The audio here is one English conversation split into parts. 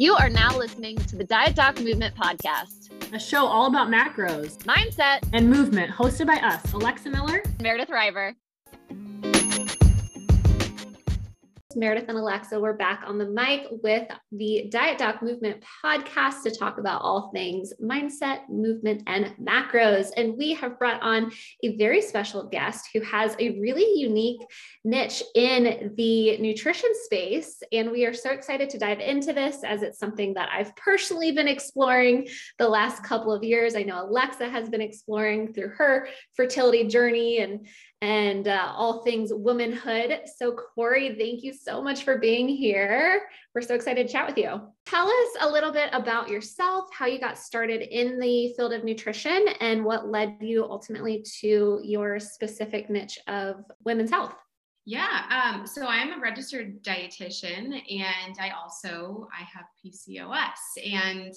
You are now listening to the Diet Doc Movement Podcast, a show all about macros, mindset, and movement, hosted by us, Alexa Miller, Meredith River. Meredith and Alexa. We're back on the mic with the Diet Doc Movement podcast to talk about all things mindset, movement, and macros. And we have brought on a very special guest who has a really unique niche in the nutrition space. And we are so excited to dive into this as it's something that I've personally been exploring the last couple of years. I know Alexa has been exploring through her fertility journey and and uh, all things womanhood. So, Cory, thank you so much for being here. We're so excited to chat with you. Tell us a little bit about yourself, how you got started in the field of nutrition, and what led you ultimately to your specific niche of women's health. Yeah, um, so I am a registered dietitian, and I also I have PCOS, and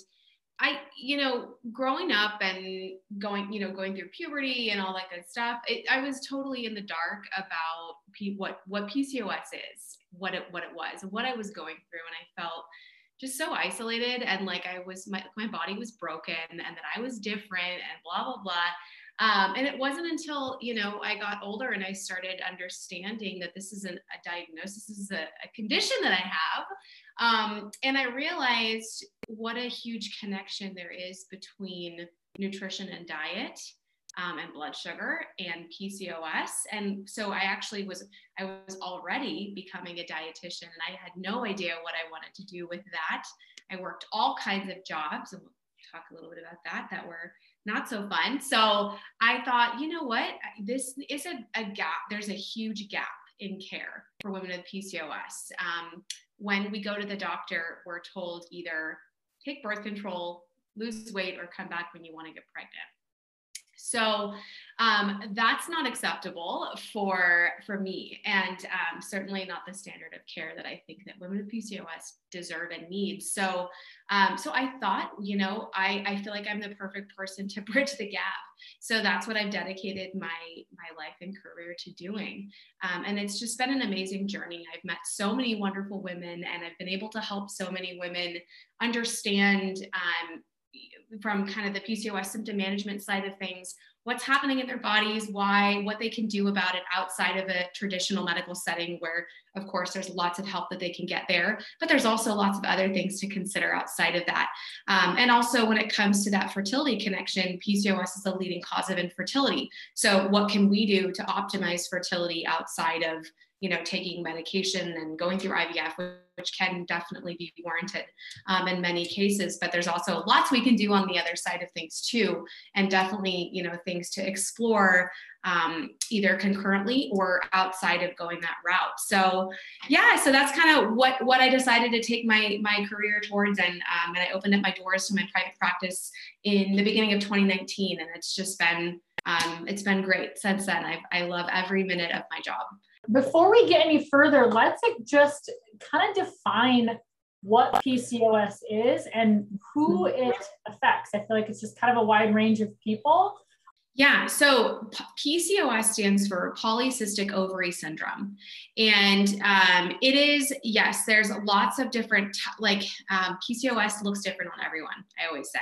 I, you know, growing up and going, you know, going through puberty and all that good stuff, it, I was totally in the dark about P, what what PCOS is, what it what it was, and what I was going through, and I felt just so isolated and like I was my my body was broken and that I was different and blah blah blah. Um, and it wasn't until you know I got older and I started understanding that this isn't a diagnosis, this is a, a condition that I have. Um, and I realized what a huge connection there is between nutrition and diet. Um, and blood sugar and PCOS. And so I actually was I was already becoming a dietitian and I had no idea what I wanted to do with that. I worked all kinds of jobs and we'll talk a little bit about that that were not so fun. So I thought, you know what? This is a, a gap. There's a huge gap in care for women with PCOS. Um, when we go to the doctor, we're told either take birth control, lose weight, or come back when you want to get pregnant. So um, that's not acceptable for for me, and um, certainly not the standard of care that I think that women with PCOS deserve and need. So, um, so I thought, you know, I, I feel like I'm the perfect person to bridge the gap. So that's what I've dedicated my my life and career to doing, um, and it's just been an amazing journey. I've met so many wonderful women, and I've been able to help so many women understand um, from kind of the PCOS symptom management side of things, what's happening in their bodies, why, what they can do about it outside of a traditional medical setting, where, of course, there's lots of help that they can get there, but there's also lots of other things to consider outside of that. Um, and also, when it comes to that fertility connection, PCOS is the leading cause of infertility. So, what can we do to optimize fertility outside of you know, taking medication and going through IVF, which can definitely be warranted um, in many cases. But there's also lots we can do on the other side of things too, and definitely, you know, things to explore um, either concurrently or outside of going that route. So, yeah, so that's kind of what what I decided to take my my career towards, and um, and I opened up my doors to my private practice in the beginning of 2019, and it's just been um, it's been great since then. I I love every minute of my job. Before we get any further, let's just kind of define what PCOS is and who it affects. I feel like it's just kind of a wide range of people. Yeah, so PCOS stands for polycystic ovary syndrome. And um, it is, yes, there's lots of different, like um, PCOS looks different on everyone, I always say.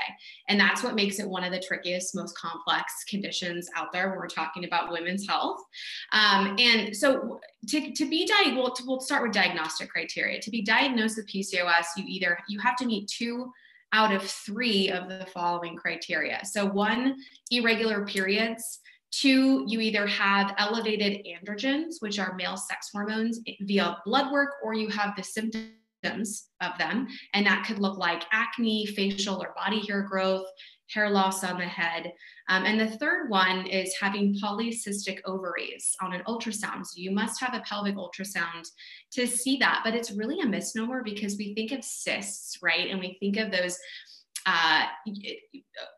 And that's what makes it one of the trickiest, most complex conditions out there when we're talking about women's health. Um, and so to, to be diagnosed, we'll, we'll start with diagnostic criteria. To be diagnosed with PCOS, you either, you have to meet two out of three of the following criteria. So, one, irregular periods. Two, you either have elevated androgens, which are male sex hormones, via blood work, or you have the symptoms of them. And that could look like acne, facial or body hair growth, hair loss on the head. Um, and the third one is having polycystic ovaries on an ultrasound. So you must have a pelvic ultrasound to see that. But it's really a misnomer because we think of cysts, right? And we think of those uh,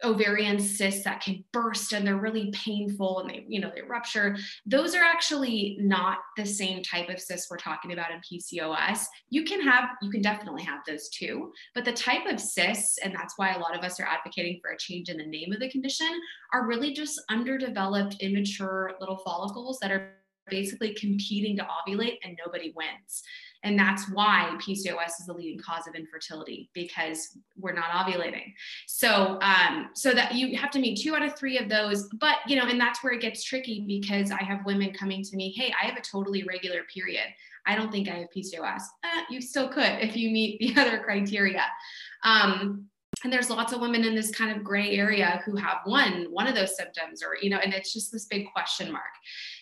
ovarian cysts that can burst and they're really painful and they, you know, they rupture. Those are actually not the same type of cysts we're talking about in PCOS. You can have, you can definitely have those too, but the type of cysts, and that's why a lot of us are advocating for a change in the name of the condition, are really just underdeveloped, immature little follicles that are basically competing to ovulate and nobody wins. And that's why PCOS is the leading cause of infertility because we're not ovulating. So, um, so that you have to meet two out of three of those. But, you know, and that's where it gets tricky because I have women coming to me, hey, I have a totally regular period. I don't think I have PCOS. Eh, you still could if you meet the other criteria. Um, and there's lots of women in this kind of gray area who have one one of those symptoms or you know and it's just this big question mark.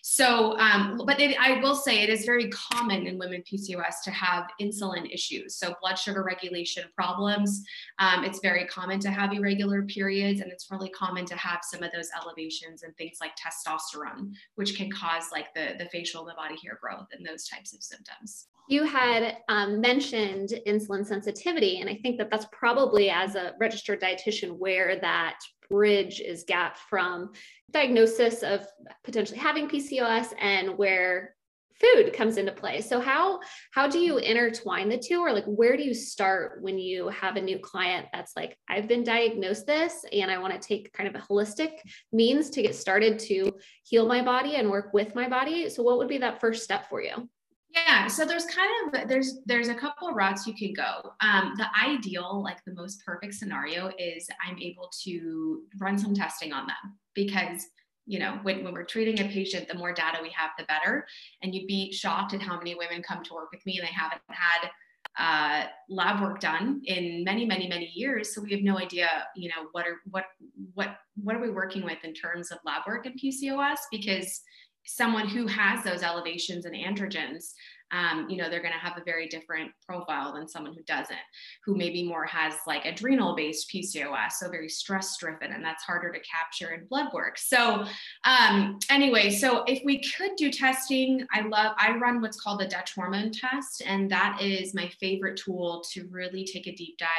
So um, but it, i will say it is very common in women pcos to have insulin issues. So blood sugar regulation problems um, it's very common to have irregular periods and it's really common to have some of those elevations and things like testosterone which can cause like the the facial the body hair growth and those types of symptoms you had um, mentioned insulin sensitivity, and I think that that's probably as a registered dietitian where that bridge is gapped from diagnosis of potentially having PCOS and where food comes into play. So how how do you intertwine the two or like where do you start when you have a new client that's like I've been diagnosed this and I want to take kind of a holistic means to get started to heal my body and work with my body. So what would be that first step for you? Yeah, so there's kind of there's there's a couple of routes you can go. Um, the ideal, like the most perfect scenario, is I'm able to run some testing on them because you know when, when we're treating a patient, the more data we have, the better. And you'd be shocked at how many women come to work with me and they haven't had uh, lab work done in many, many, many years. So we have no idea, you know, what are what what what are we working with in terms of lab work and PCOS because someone who has those elevations and androgens um, you know they're going to have a very different profile than someone who doesn't who maybe more has like adrenal based pcos so very stress driven and that's harder to capture in blood work. So um, anyway so if we could do testing i love i run what's called the dutch hormone test and that is my favorite tool to really take a deep dive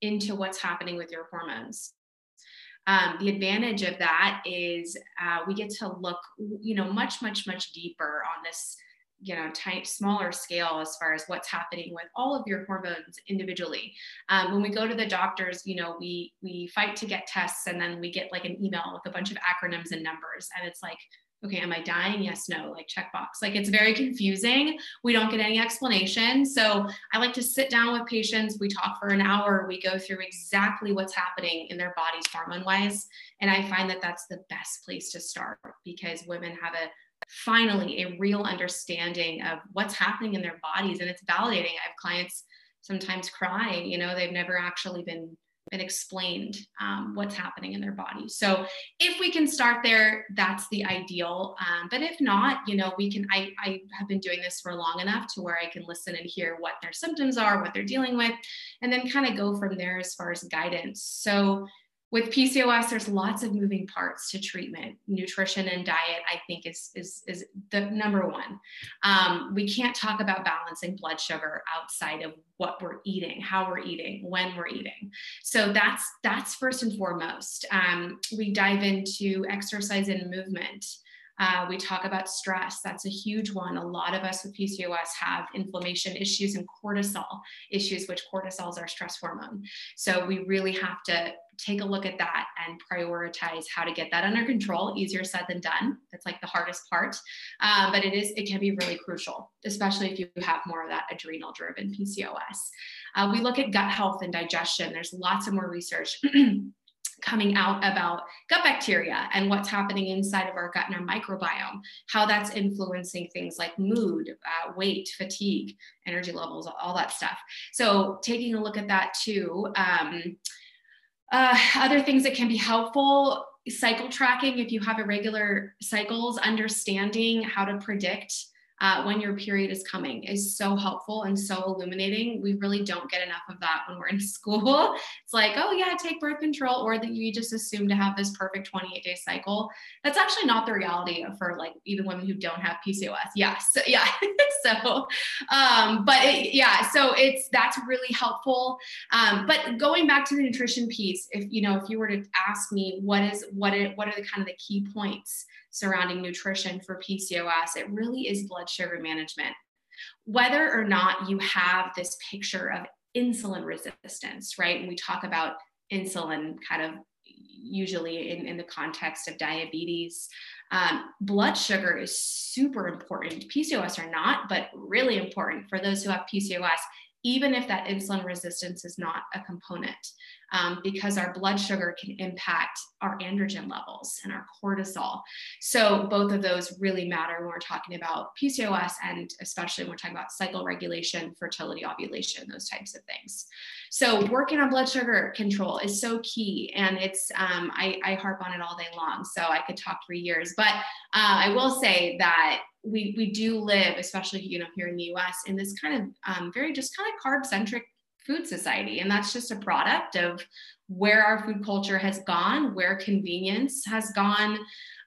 into what's happening with your hormones um, the advantage of that is uh, we get to look, you know, much, much, much deeper on this, you know, tight, smaller scale as far as what's happening with all of your hormones individually. Um, when we go to the doctors, you know, we we fight to get tests, and then we get like an email with a bunch of acronyms and numbers, and it's like, okay, am I dying? Yes, no, like checkbox. Like it's very confusing. We don't get any explanation. So I like to sit down with patients. We talk for an hour. We go through exactly what's happening in their bodies hormone wise. And I find that that's the best place to start because women have a finally a real understanding of what's happening in their bodies. And it's validating. I have clients sometimes cry, you know, they've never actually been been explained um, what's happening in their body. So if we can start there, that's the ideal. Um, but if not, you know, we can, I, I have been doing this for long enough to where I can listen and hear what their symptoms are, what they're dealing with, and then kind of go from there as far as guidance. So with PCOS, there's lots of moving parts to treatment. Nutrition and diet, I think, is is is the number one. Um, we can't talk about balancing blood sugar outside of what we're eating, how we're eating, when we're eating. So that's that's first and foremost. Um, we dive into exercise and movement. Uh, we talk about stress. That's a huge one. A lot of us with PCOS have inflammation issues and cortisol issues, which cortisol is our stress hormone. So we really have to take a look at that and prioritize how to get that under control. Easier said than done. That's like the hardest part. Um, but it is, it can be really crucial, especially if you have more of that adrenal driven PCOS. Uh, we look at gut health and digestion. There's lots of more research. coming out about gut bacteria and what's happening inside of our gut and our microbiome, how that's influencing things like mood, uh, weight, fatigue, energy levels, all that stuff. So, taking a look at that too. Um, uh, other things that can be helpful cycle tracking if you have irregular cycles, understanding how to predict uh, when your period is coming is so helpful and so illuminating. We really don't get enough of that when we're in school. It's like, oh, yeah, take birth control, or that you just assume to have this perfect 28 day cycle. That's actually not the reality for like even women who don't have PCOS. Yes. Yeah. so, um, but it, yeah, so it's that's really helpful. Um, but going back to the nutrition piece, if you know, if you were to ask me what is what it, what are the kind of the key points surrounding nutrition for PCOS, it really is blood sugar management. Whether or not you have this picture of insulin resistance, right? And we talk about insulin kind of usually in, in the context of diabetes. Um, blood sugar is super important. PCOS are not, but really important for those who have PCOS even if that insulin resistance is not a component, um, because our blood sugar can impact our androgen levels and our cortisol. So, both of those really matter when we're talking about PCOS and especially when we're talking about cycle regulation, fertility, ovulation, those types of things. So, working on blood sugar control is so key. And it's, um, I, I harp on it all day long. So, I could talk for years. But uh, I will say that we we do live, especially you know here in the U.S., in this kind of um, very just kind of carb centric food society, and that's just a product of where our food culture has gone, where convenience has gone.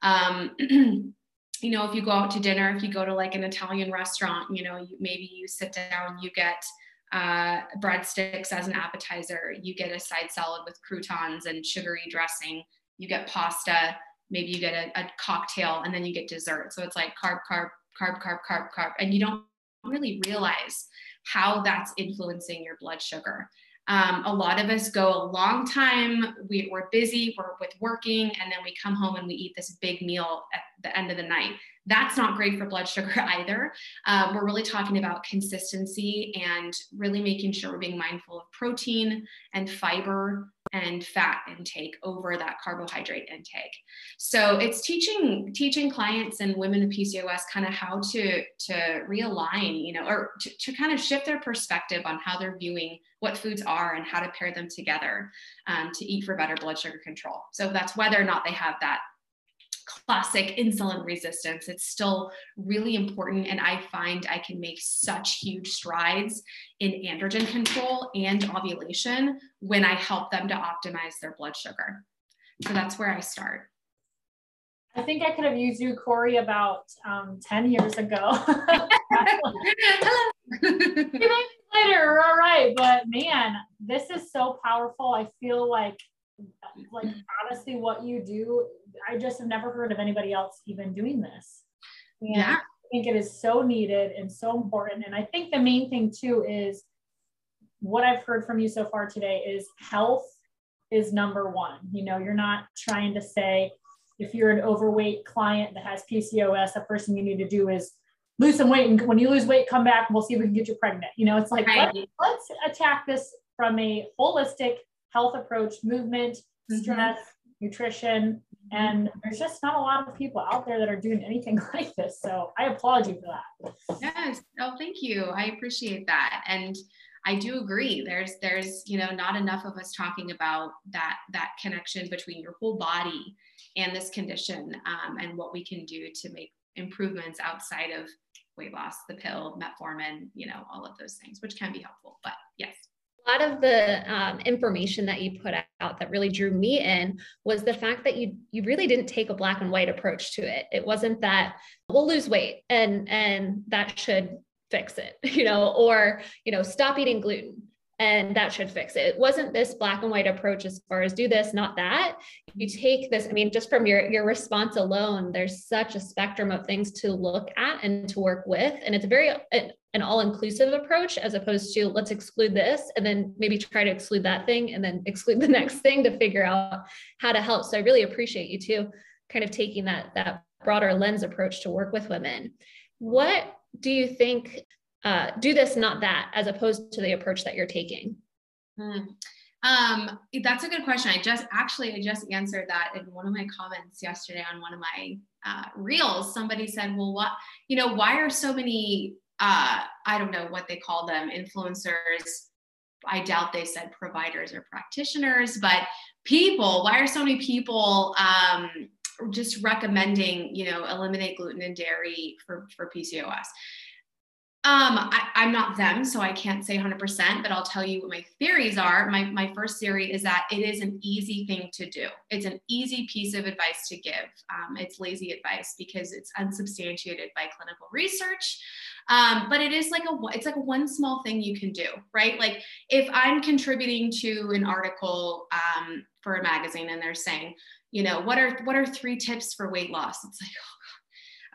Um, you know, if you go out to dinner, if you go to like an Italian restaurant, you know, you, maybe you sit down, you get uh, breadsticks as an appetizer, you get a side salad with croutons and sugary dressing, you get pasta maybe you get a, a cocktail and then you get dessert. So it's like carb, carb, carb, carb, carb, carb. And you don't really realize how that's influencing your blood sugar. Um, a lot of us go a long time, we, we're busy, we're with working, and then we come home and we eat this big meal at the end of the night. That's not great for blood sugar either. Um, we're really talking about consistency and really making sure we're being mindful of protein and fiber and fat intake over that carbohydrate intake. So it's teaching teaching clients and women with PCOS kind of how to to realign, you know, or to, to kind of shift their perspective on how they're viewing what foods are and how to pair them together um, to eat for better blood sugar control. So that's whether or not they have that classic insulin resistance. It's still really important. And I find I can make such huge strides in androgen control and ovulation when I help them to optimize their blood sugar. So that's where I start. I think I could have used you, Cory, about um, 10 years ago. later, all right. But man, this is so powerful. I feel like like honestly what you do i just have never heard of anybody else even doing this. And yeah. I think it is so needed and so important. And i think the main thing too is what i've heard from you so far today is health is number one. You know you're not trying to say if you're an overweight client that has pcos the first thing you need to do is lose some weight. And when you lose weight come back and we'll see if we can get you pregnant. You know it's like right. let, let's attack this from a holistic health approach, movement, mm-hmm. stress, nutrition. Mm-hmm. And there's just not a lot of people out there that are doing anything like this. So I applaud you for that. Yes. Oh, thank you. I appreciate that. And I do agree. There's there's you know not enough of us talking about that that connection between your whole body and this condition um, and what we can do to make improvements outside of weight loss, the pill, metformin, you know, all of those things, which can be helpful. But yes a lot of the um, information that you put out that really drew me in was the fact that you you really didn't take a black and white approach to it. It wasn't that we'll lose weight and and that should fix it, you know, or you know, stop eating gluten and that should fix it. It wasn't this black and white approach as far as do this, not that. You take this, I mean, just from your your response alone, there's such a spectrum of things to look at and to work with, and it's very an all-inclusive approach as opposed to let's exclude this and then maybe try to exclude that thing and then exclude the next thing to figure out how to help. So I really appreciate you too, kind of taking that that broader lens approach to work with women. What do you think uh, do this, not that, as opposed to the approach that you're taking? Hmm. Um, that's a good question. I just actually I just answered that in one of my comments yesterday on one of my uh, reels. Somebody said, "Well, what you know? Why are so many? Uh, I don't know what they call them, influencers. I doubt they said providers or practitioners, but people. Why are so many people um, just recommending you know eliminate gluten and dairy for for PCOS?" Um, I, am not them, so I can't say 100%, but I'll tell you what my theories are. My, my first theory is that it is an easy thing to do. It's an easy piece of advice to give. Um, it's lazy advice because it's unsubstantiated by clinical research. Um, but it is like a, it's like one small thing you can do, right? Like if I'm contributing to an article um, for a magazine and they're saying, you know, what are, what are three tips for weight loss? It's like, oh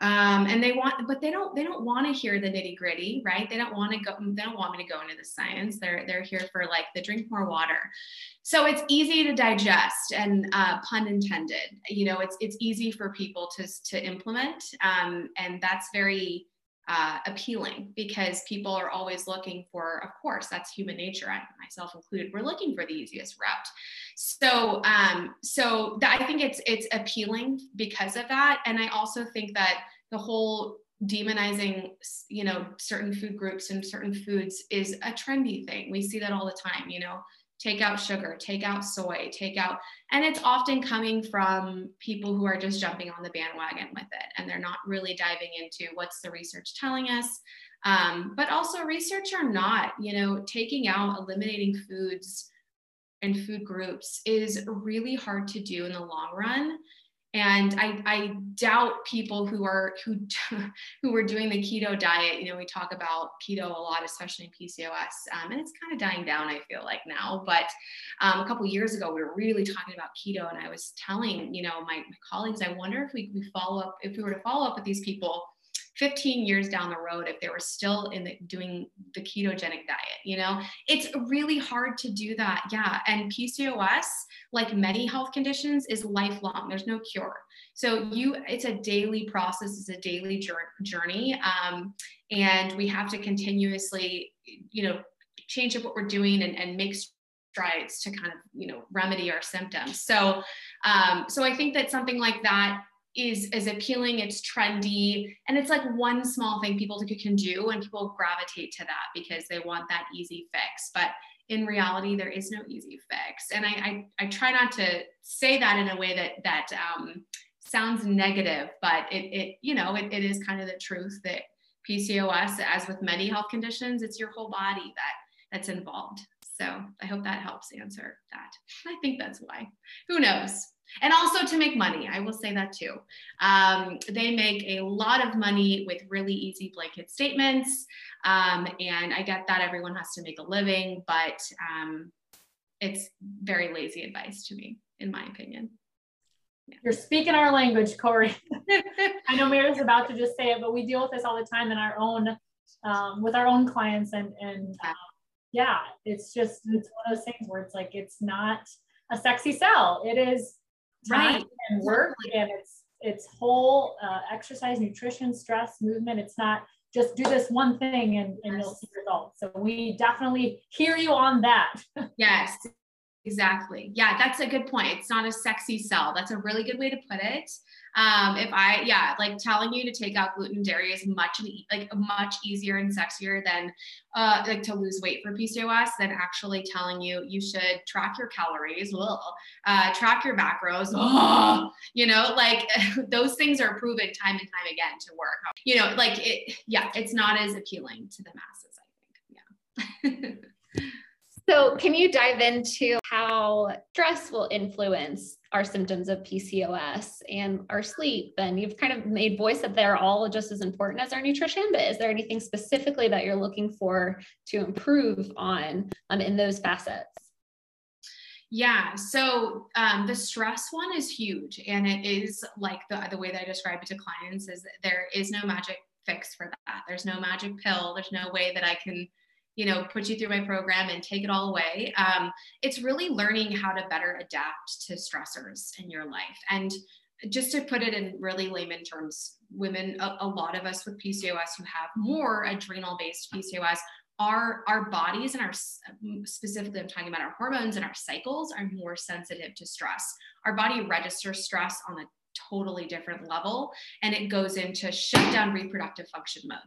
um, and they want but they don't they don't want to hear the nitty gritty right? They don't want to go they don't want me to go into the science. They're they're here for like the drink more water. So it's easy to digest and uh, pun intended. You know it's it's easy for people to to implement um, and that's very uh, appealing because people are always looking for, of course, that's human nature, I, myself included. We're looking for the easiest route. So, um, so I think it's it's appealing because of that, and I also think that the whole demonizing you know certain food groups and certain foods is a trendy thing we see that all the time you know take out sugar, take out soy, take out, and it's often coming from people who are just jumping on the bandwagon with it and they're not really diving into what's the research telling us. Um, but also, research or not, you know, taking out, eliminating foods and food groups is really hard to do in the long run and I, I doubt people who are who who were doing the keto diet you know we talk about keto a lot especially in pcos um, and it's kind of dying down i feel like now. But um, a couple years ago we were really talking about keto and i was telling you know my, my colleagues i wonder if we, we follow up if we were to follow up with these people 15 years down the road if they were still in the, doing the ketogenic diet you know? It's really hard to do that yeah. And pcos like many health conditions is lifelong. There's no cure. So you it's a daily process. It's a daily journey um, and we have to continuously you know change up what we're doing and, and make strides to kind of you know remedy our symptoms. So um, so i think that something like that is is appealing it's trendy and it's like one small thing people can do and people gravitate to that because they want that easy fix but in reality there is no easy fix. And i i, I try not to say that in a way that that um, sounds negative but it, it you know it, it is kind of the truth that pcos as with many health conditions it's your whole body that that's involved. So i hope that helps answer that. I think that's why. Who knows and also to make money. I will say that too. Um, they make a lot of money with really easy blanket statements. Um, and I get that everyone has to make a living, but um, it's very lazy advice to me, in my opinion. Yeah. You're speaking our language, Cory. I know Mary's about to just say it, but we deal with this all the time in our own, um, with our own clients. And, and um, yeah, it's just, it's one of those things where it's like, it's not a sexy sell. It is right and work and it's it's whole uh, exercise nutrition stress movement. It's not just do this one thing and, and yes. you'll see results. So we definitely hear you on that. Yes exactly. Yeah that's a good point. It's not a sexy sell. That's a really good way to put it um, if I, yeah, like telling you to take out gluten dairy is much like much easier and sexier than uh, like to lose weight for PCOS than actually telling you you should track your calories, well, uh, track your macros, oh, you know, like those things are proven time and time again to work. You know, like it, yeah, it's not as appealing to the masses, I think. Yeah. So, can you dive into how stress will influence our symptoms of PCOS and our sleep? And you've kind of made voice that they're all just as important as our nutrition, but is there anything specifically that you're looking for to improve on um, in those facets? Yeah, so um, the stress one is huge, and it is like the the way that I describe it to clients is there is no magic fix for that. There's no magic pill. There's no way that I can you know, put you through my program and take it all away. Um, it's really learning how to better adapt to stressors in your life. And just to put it in really layman terms, women, a, a lot of us with PCOS who have more adrenal based PCOS our our bodies and our specifically i'm talking about our hormones and our cycles are more sensitive to stress our body registers stress on a totally different level and it goes into shutdown reproductive function mode.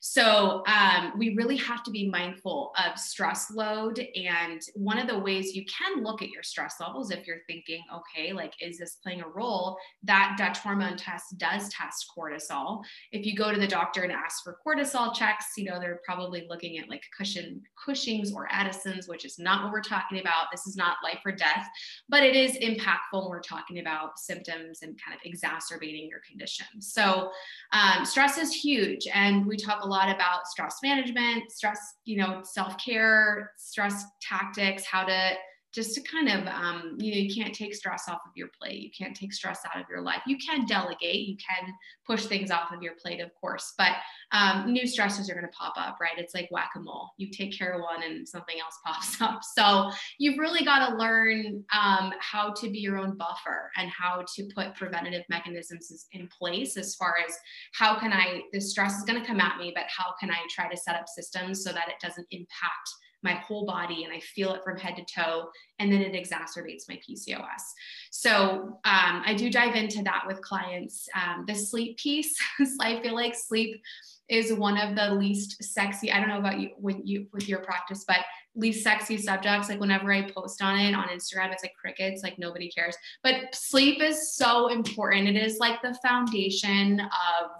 So um, we really have to be mindful of stress load. And one of the ways you can look at your stress levels if you're thinking, okay, like, is this playing a role? That Dutch hormone test does test cortisol. If you go to the doctor and ask for cortisol checks, you know, they're probably looking at like Cushing, Cushing's or Addison's, which is not what we're talking about. This is not life or death, but it is impactful when we're talking about symptoms and kind of exacerbating your condition. So um, stress is huge. And we talk a lot about stress management, stress, you know, self-care, stress tactics, how to just to kind of um, you know you can't take stress off of your plate. You can't take stress out of your life. You can delegate. You can push things off of your plate of course but um, new stressors are going to pop up right? It's like whack-a-mole. You take care of one and something else pops up. So you've really got to learn um, how to be your own buffer and how to put preventative mechanisms in place as far as how can i the stress is going to come at me but how can i try to set up systems so that it doesn't impact my whole body and I feel it from head to toe, and then it exacerbates my PCOS. So um, I do dive into that with clients. Um, the sleep piece, I feel like sleep is one of the least sexy. I don't know about you you with your practice, but least sexy subjects. Like whenever I post on it on Instagram, it's like crickets, like nobody cares. But sleep is so important. It is like the foundation of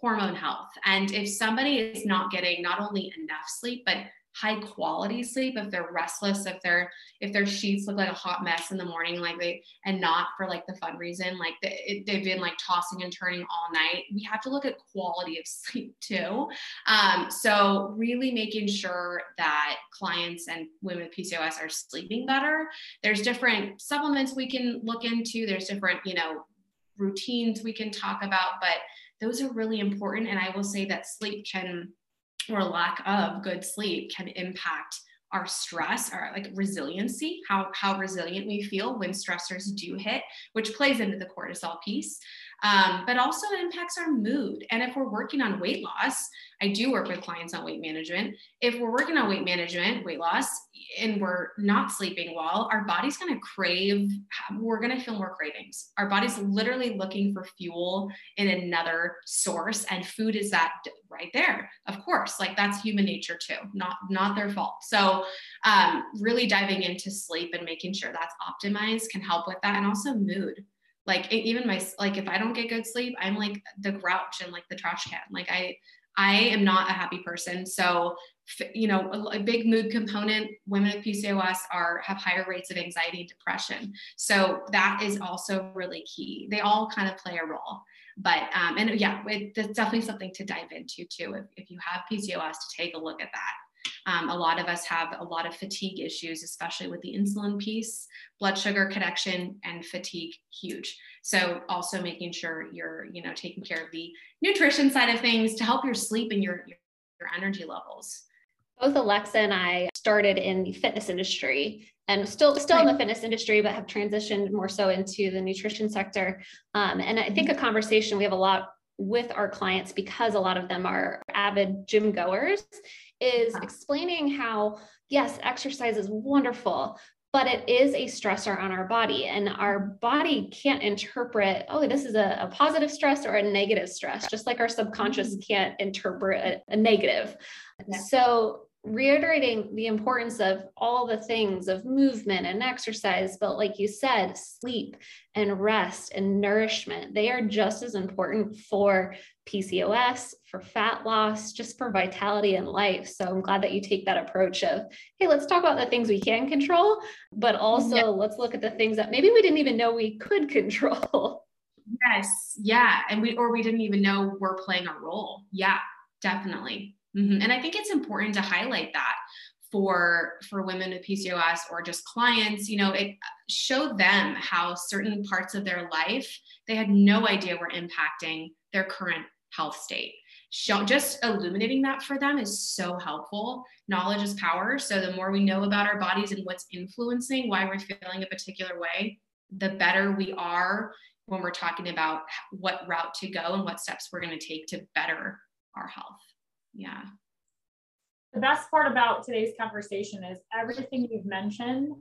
hormone health. And if somebody is not getting not only enough sleep, but high quality sleep if they're restless if they're if their sheets look like a hot mess in the morning like they and not for like the fun reason like they, they've been like tossing and turning all night. We have to look at quality of sleep too. Um, so really making sure that clients and women with pcos are sleeping better. There's different supplements we can look into. There's different you know routines we can talk about but those are really important. And i will say that sleep can or lack of good sleep can impact our stress, our like resiliency, how, how resilient we feel when stressors do hit, which plays into the cortisol piece um, but also impacts our mood. And if we're working on weight loss, I do work with clients on weight management. If we're working on weight management, weight loss, and we're not sleeping well, our body's going to crave, we're going to feel more cravings. Our body's literally looking for fuel in another source, and food is that right there. Of course, like that's human nature too, not not their fault. So, um, really diving into sleep and making sure that's optimized can help with that, and also mood like even my like if i don't get good sleep i'm like the grouch and like the trash can like i i am not a happy person. So you know a, a, big mood component women with pcos are have higher rates of anxiety and depression. So that is also really key. They all kind of play a role. But um, and yeah it, that's definitely something to dive into too if, if you have pcos to take a look at that um, a lot of us have a lot of fatigue issues, especially with the insulin piece, blood sugar connection, and fatigue huge. So also making sure you're, you know, taking care of the nutrition side of things to help your sleep and your, your, your energy levels. Both Alexa and I started in the fitness industry and still still in the fitness industry, but have transitioned more so into the nutrition sector. Um, and I think a conversation we have a lot with our clients because a lot of them are avid gym goers is explaining how, yes, exercise is wonderful, but it is a stressor on our body and our body can't interpret oh this is a, a positive stress or a negative stress just like our subconscious mm-hmm. can't interpret a, a negative yeah. so reiterating the importance of all the things of movement and exercise, but like you said, sleep and rest and nourishment, they are just as important for PCOS, for fat loss, just for vitality in life. So I'm glad that you take that approach of, hey, let's talk about the things we can control, but also yeah. let's look at the things that maybe we didn't even know we could control. Yes. Yeah. And we, or we didn't even know we're playing a role. Yeah, definitely. Mm-hmm. And I think it's important to highlight that for for women with PCOS or just clients, you know, it showed them how certain parts of their life they had no idea were impacting their current health state. Show, just illuminating that for them is so helpful. Knowledge is power. So the more we know about our bodies and what's influencing why we're feeling a particular way, the better we are when we're talking about what route to go and what steps we're going to take to better our health yeah. The best part about today's conversation is everything you've mentioned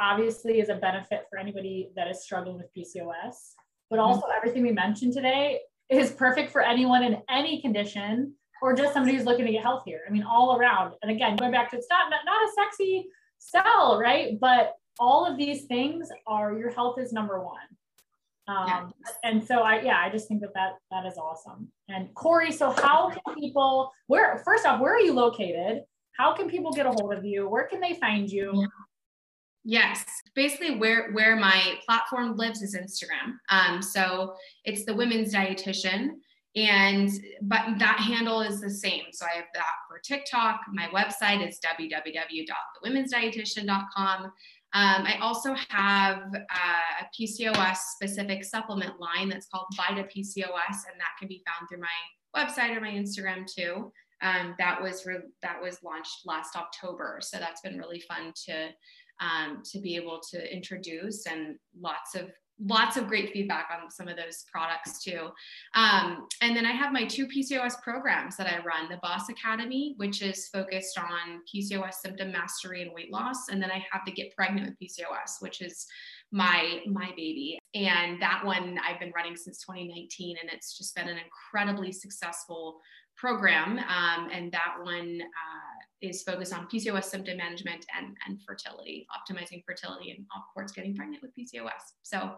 obviously is a benefit for anybody that is struggling with PCOS, but also mm-hmm. everything we mentioned today is perfect for anyone in any condition or just somebody who's looking to get healthier. I mean, all around. And again, going back to it's not, not a sexy sell, right? But all of these things are your health is number one. Um, and so I, yeah, I just think that, that that is awesome. And Cory, so how can people, where, first off, where are you located? How can people get a hold of you? Where can they find you? Yes, basically where where my platform lives is Instagram. Um, so it's the women's dietitian, and but that handle is the same. So I have that for TikTok. My website is www.thewomensdietitian.com. Um, I also have uh, a PCOS specific supplement line that's called Vita PCOS, and that can be found through my website or my Instagram too. Um, that was re- that was launched last October, so that's been really fun to um, to be able to introduce and lots of lots of great feedback on some of those products too. Um, and then I have my two PCOS programs that I run the Boss Academy, which is focused on PCOS symptom mastery and weight loss. And then I have the Get Pregnant with PCOS, which is my my baby and that one i've been running since 2019 and it's just been an incredibly successful program um, and that one uh, is focused on PCOS symptom management and, and fertility, optimizing fertility, and of course, getting pregnant with PCOS. So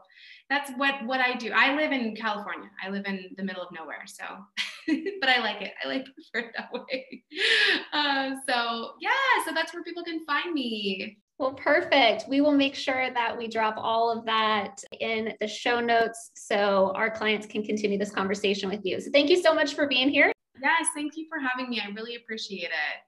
that's what, what I do. I live in California. I live in the middle of nowhere. So, but I like it. I like prefer it that way. Uh, so yeah, so that's where people can find me. Well, perfect. We will make sure that we drop all of that in the show notes so our clients can continue this conversation with you. So thank you so much for being here. Yes, thank you for having me. I really appreciate it.